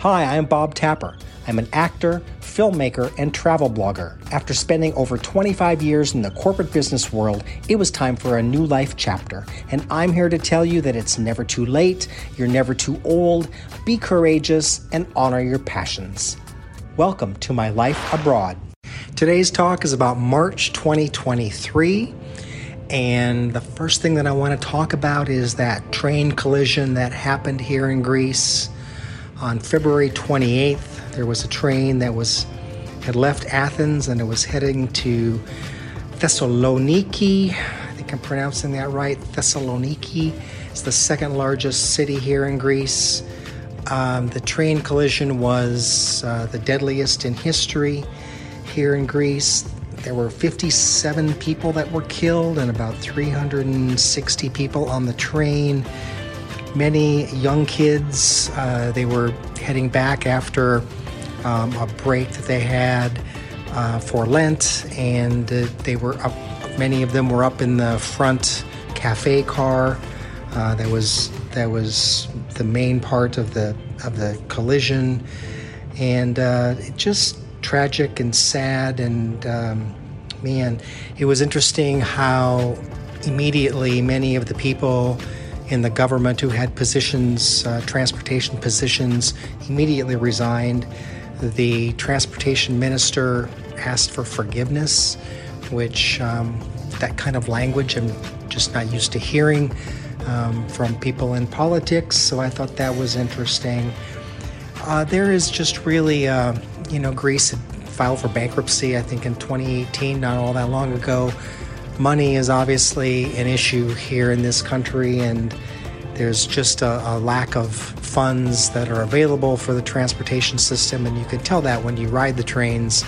Hi, I'm Bob Tapper. I'm an actor, filmmaker, and travel blogger. After spending over 25 years in the corporate business world, it was time for a new life chapter. And I'm here to tell you that it's never too late, you're never too old, be courageous, and honor your passions. Welcome to my life abroad. Today's talk is about March 2023. And the first thing that I want to talk about is that train collision that happened here in Greece on February 28th. There was a train that was had left Athens and it was heading to Thessaloniki. I think I'm pronouncing that right. Thessaloniki. It's the second largest city here in Greece. Um, the train collision was uh, the deadliest in history here in Greece. There were 57 people that were killed and about 360 people on the train. Many young kids, uh, they were heading back after um, a break that they had uh, for Lent, and uh, they were up. Many of them were up in the front cafe car. Uh, that was that was the main part of the of the collision, and uh, just tragic and sad. And um, man, it was interesting how immediately many of the people in the government who had positions, uh, transportation positions, immediately resigned. The transportation minister asked for forgiveness, which um, that kind of language I'm just not used to hearing um, from people in politics. So I thought that was interesting. Uh, there is just really, uh, you know, Greece filed for bankruptcy, I think, in 2018, not all that long ago. Money is obviously an issue here in this country, and there's just a, a, lack of funds that are available for the transportation system, and you can tell that when you ride the trains.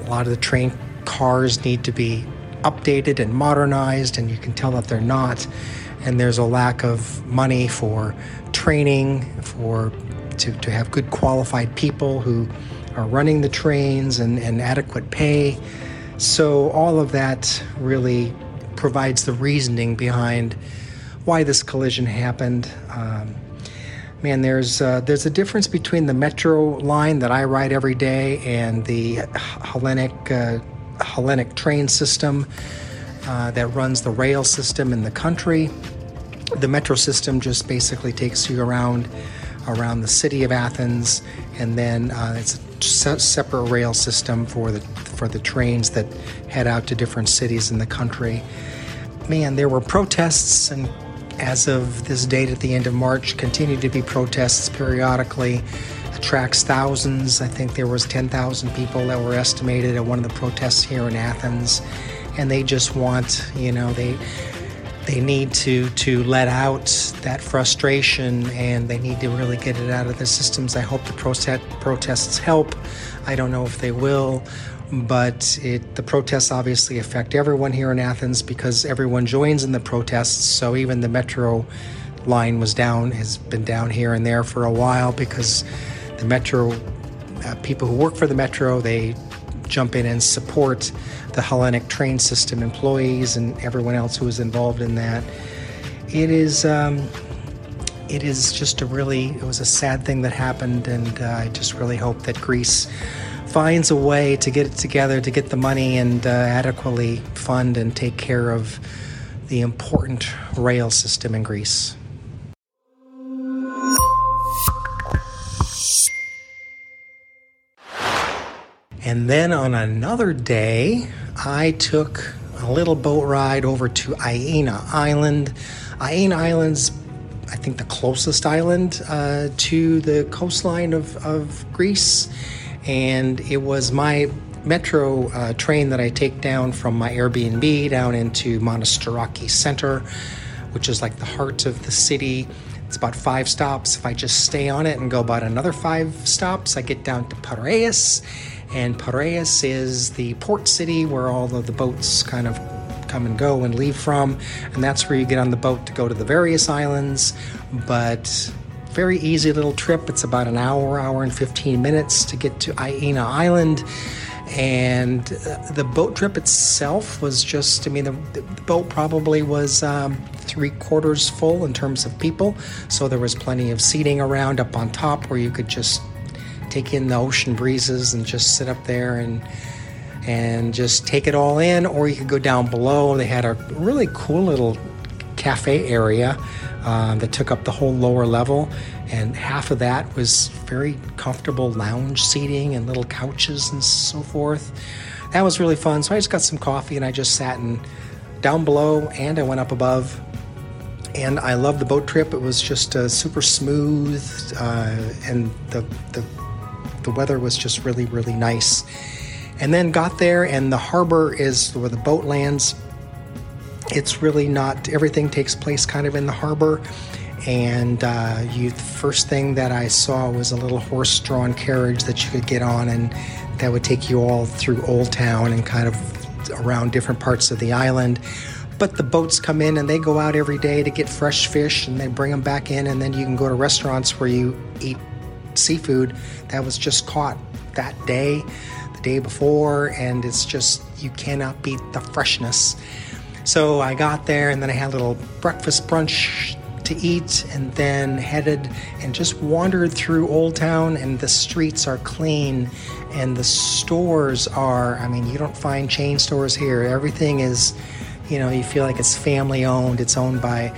A lot of the train cars need to be updated and modernized, and you can tell that they're not. And there's a lack of money for training, for to, to have good qualified people who are running the trains and, and adequate pay. So, all of that really provides the reasoning behind why this collision happened. Um, man, there's uh, there's a difference between the metro line that I ride every day and the Hellenic uh, Hellenic train system uh, that runs the rail system in the country. The metro system just basically takes you around around the city of Athens, and then uh, it's a separate rail system for the for the trains that head out to different cities in the country. Man, there were protests and as of this date at the end of March, continue to be protests periodically. Attracts thousands. I think there was 10,000 people that were estimated at one of the protests here in Athens, and they just want, you know, they they need to to let out that frustration and they need to really get it out of the systems. I hope the protest protests help. I don't know if they will but it, the protests obviously affect everyone here in Athens because everyone joins in the protests. So even the metro line was down, has been down here and there for a while because the metro uh, people who work for the metro they jump in and support the Hellenic train system employees and everyone else who was involved in that. It is. Um, it is just a really, it was a sad thing that happened, and uh, I just really hope that Greece finds a way to get it together, to get the money and uh, adequately fund and take care of the important rail system in Greece. And then on another day, I took a little boat ride over to Aegina Island. Aegina Island's, I think, the closest island uh, to the coastline of, of Greece and it was my metro uh, train that I take down from my Airbnb down into Monastiraki Center, which is like the heart of the city. It's about five stops. If I just stay on it and go about another five stops, I get down to Piraeus. And Piraeus is the port city where all of the boats kind of come and go and leave from. And that's where you get on the boat to go to the various islands. But very easy little trip. It's about an hour, hour and 15 minutes to get to Aegina Island. And uh, the boat trip itself was just, I mean, the, the boat probably was um, three quarters full in terms of people. So there was plenty of seating around up on top where you could just take in the ocean breezes and just sit up there and and just take it all in, or you could go down below. They had a really cool little cafe area um, that took up the whole lower level, and half of that was very comfortable lounge seating and little couches and so forth. That was really fun. So I just got some coffee and I just sat in down below and I went up above. And I loved the boat trip. It was just uh, super smooth, uh, and the, the the weather was just really really nice. And then got there, and the harbor is where the boat lands. It's really not everything takes place kind of in the harbor and uh, you the first thing that I saw was a little horse-drawn carriage that you could get on, and that would take you all through Old Town and kind of around different parts of the island. But the boats come in and they go out every day to get fresh fish, and they bring them back in, and then you can go to restaurants where you eat seafood that was just caught that day, the day before, and it's just you cannot beat the freshness. So I got there, and then I had a little breakfast brunch to eat and then headed and just wandered through Old Town and the streets are clean and the stores are I mean you don't find chain stores here everything is you know you feel like it's family owned it's owned by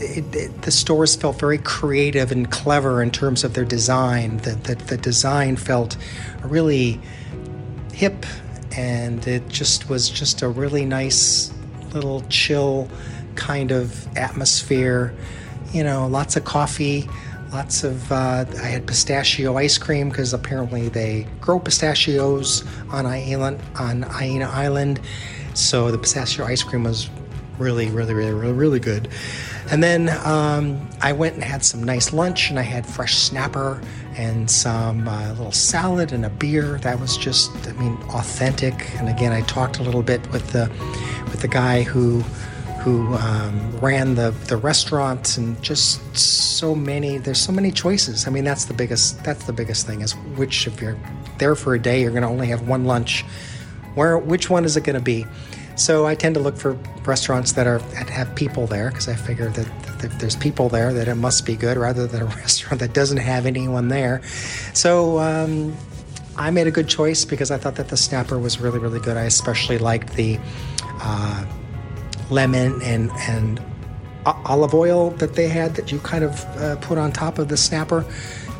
it, it, the stores felt very creative and clever in terms of their design the, the, the design felt really hip and it just was just a really nice little chill kind of atmosphere. You know, lots of coffee, lots of. Uh, I had pistachio ice cream because apparently they grow pistachios on Island on Aegina Island, so the pistachio ice cream was really, really, really, really, really good. And then um, I went and had some nice lunch, and I had fresh snapper and some uh, little salad and a beer. That was just, I mean, authentic. And again, I talked a little bit with the with the guy who who um, ran the, the restaurant and just so many there's so many choices i mean that's the biggest that's the biggest thing is which if you're there for a day you're going to only have one lunch where which one is it going to be so i tend to look for restaurants that are that have people there because i figure that, if there's people there that it must be good rather than a restaurant that doesn't have anyone there so um, i made a good choice because i thought that the snapper was really really good i especially liked the uh, lemon and and olive oil that they had that you kind of uh, put on top of the snapper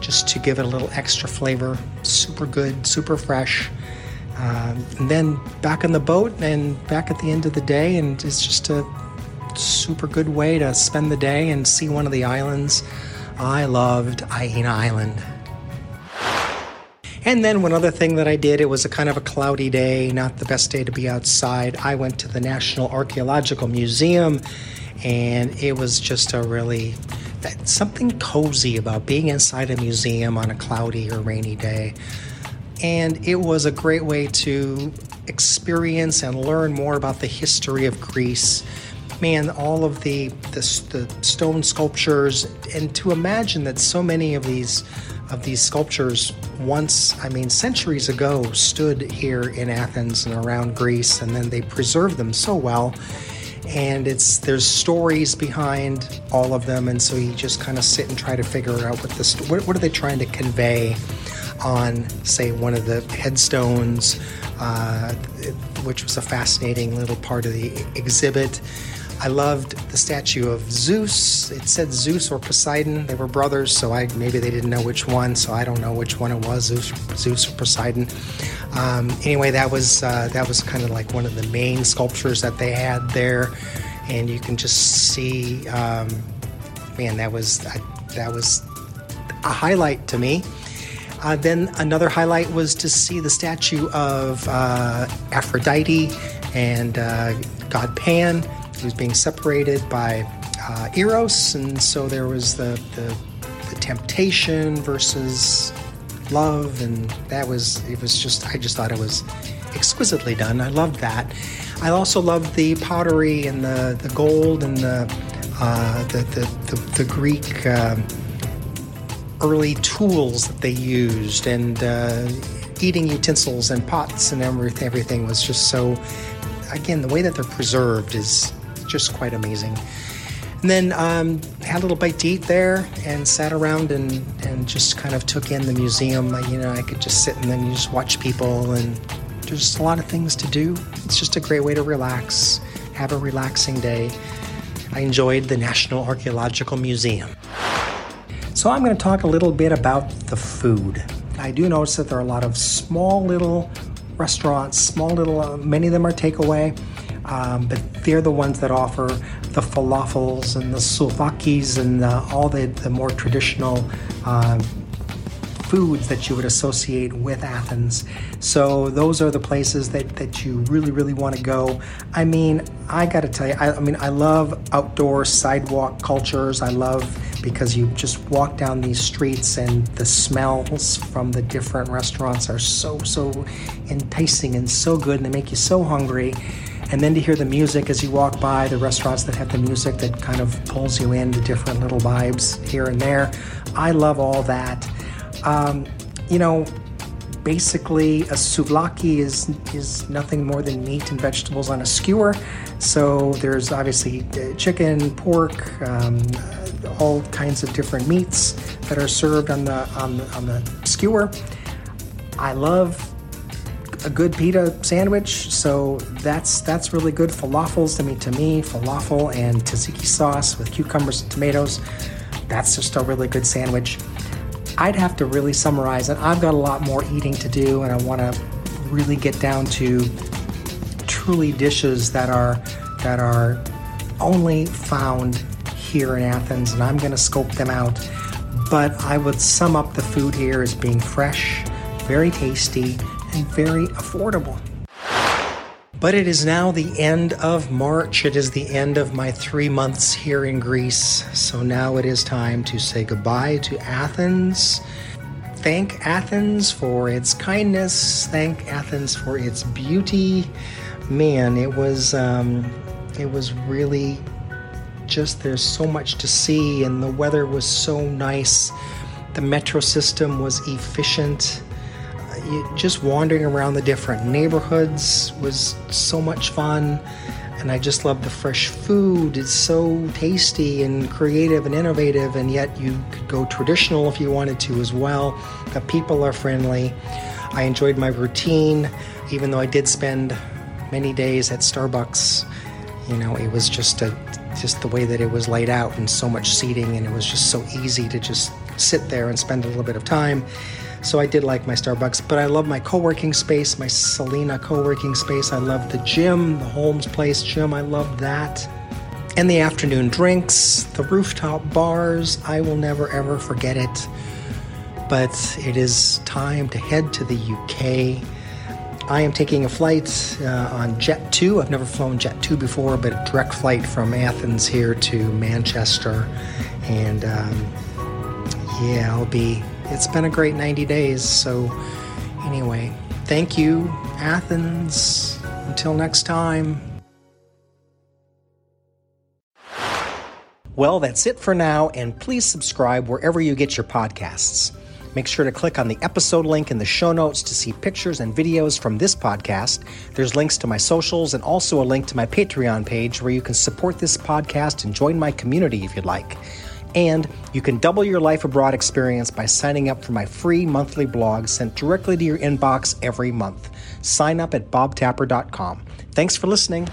just to give it a little extra flavor. Super good, super fresh. Um, and then back on the boat and back at the end of the day, and it's just a super good way to spend the day and see one of the islands. I loved Aegina Island. And then one other thing that I did, it was a kind of a cloudy day, not the best day to be outside. I went to the National Archaeological Museum, and it was just a really something cozy about being inside a museum on a cloudy or rainy day. And it was a great way to experience and learn more about the history of Greece. Man, all of the, the, the stone sculptures, and to imagine that so many of these of these sculptures once, I mean, centuries ago, stood here in Athens and around Greece, and then they preserved them so well. And it's there's stories behind all of them, and so you just kind of sit and try to figure out what this what, what are they trying to convey on, say, one of the headstones, uh, which was a fascinating little part of the exhibit. I loved the statue of Zeus. It said Zeus or Poseidon. They were brothers, so I maybe they didn't know which one. So I don't know which one it was, Zeus, Zeus or Poseidon. Um, anyway, that was uh, that was kind of like one of the main sculptures that they had there, and you can just see, um, man, that was that was a highlight to me. Uh, then another highlight was to see the statue of uh, Aphrodite and uh, God Pan he was being separated by uh, Eros, and so there was the, the, the temptation versus love, and that was it was just I just thought it was exquisitely done. I loved that. I also loved the pottery and the, the gold and the uh, the, the, the, the Greek um, early tools that they used, and uh, eating utensils and pots and everything, was just so, again, the way that they're preserved is just quite amazing. And then um, had a little bite to eat there and sat around and, and just kind of took in the museum. You know, I could just sit and then you just watch people and there's just a lot of things to do. It's just a great way to relax, have a relaxing day. I enjoyed the National Archaeological Museum. So I'm going to talk a little bit about the food. I do notice that there are a lot of small little restaurants, small little, uh, many of them are takeaway, um, but they're the ones that offer the falafels and the souvlakis and the, all the, the more traditional uh, foods that you would associate with Athens. So those are the places that, that you really, really want to go. I mean, I got to tell you, I, I mean, I love outdoor sidewalk cultures. I love because you just walk down these streets and the smells from the different restaurants are so, so enticing and so good and they make you so hungry. And then to hear the music as you walk by, the restaurants that have the music that kind of pulls you into different little vibes here and there. I love all that. Um, you know, basically a souvlaki is is nothing more than meat and vegetables on a skewer. So there's obviously uh, chicken, pork, um, all kinds of different meats that are served on the on the, on the skewer. I love a good pita sandwich, so that's that's really good. Falafels, I mean, to me, falafel and tzatziki sauce with cucumbers and tomatoes, that's just a really good sandwich. I'd have to really summarize it. I've got a lot more eating to do, and I want to really get down to truly dishes that are that are only found here in Athens, and I'm going to scope them out. But I would sum up the food here as being fresh, very tasty, and very affordable. But it is now the end of March. It is the end of my three months here in Greece. So now it is time to say goodbye to Athens. Thank Athens for its kindness. Thank Athens for its beauty. Man, it was um, it was really just there's so much to see, and the weather was so nice. The metro system was efficient uh, just wandering around the different neighborhoods was so much fun. And I just love the fresh food. It's so tasty and creative and innovative, and yet you could go traditional if you wanted to as well. The people are friendly. I enjoyed my routine, even though I did spend many days at Starbucks. You know, it was just a just the way that it was laid out and so much seating, and it was just so easy to just sit there and spend a little bit of time. So I did like my Starbucks, but I love my co working space, my Selina co working space. I love the gym, the Holmes Place gym. I love that. And the afternoon drinks, the rooftop bars. I will never ever forget it. But it is time to head to the UK. I am taking a flight uh, on Jet 2. I've never flown Jet 2 before, but a direct flight from Athens here to Manchester. And um, yeah, I'll be it's been a great 90 days. So, anyway, thank you, Athens. Until next time. Well, that's it for now, and please subscribe wherever you get your podcasts. Make sure to click on the episode link in the show notes to see pictures and videos from this podcast. There's links to my socials and also a link to my Patreon page where you can support this podcast and join my community if you'd like. And you can double your life abroad experience by signing up for my free monthly blog sent directly to your inbox every month. Sign up at bobtapper.com. Thanks for listening.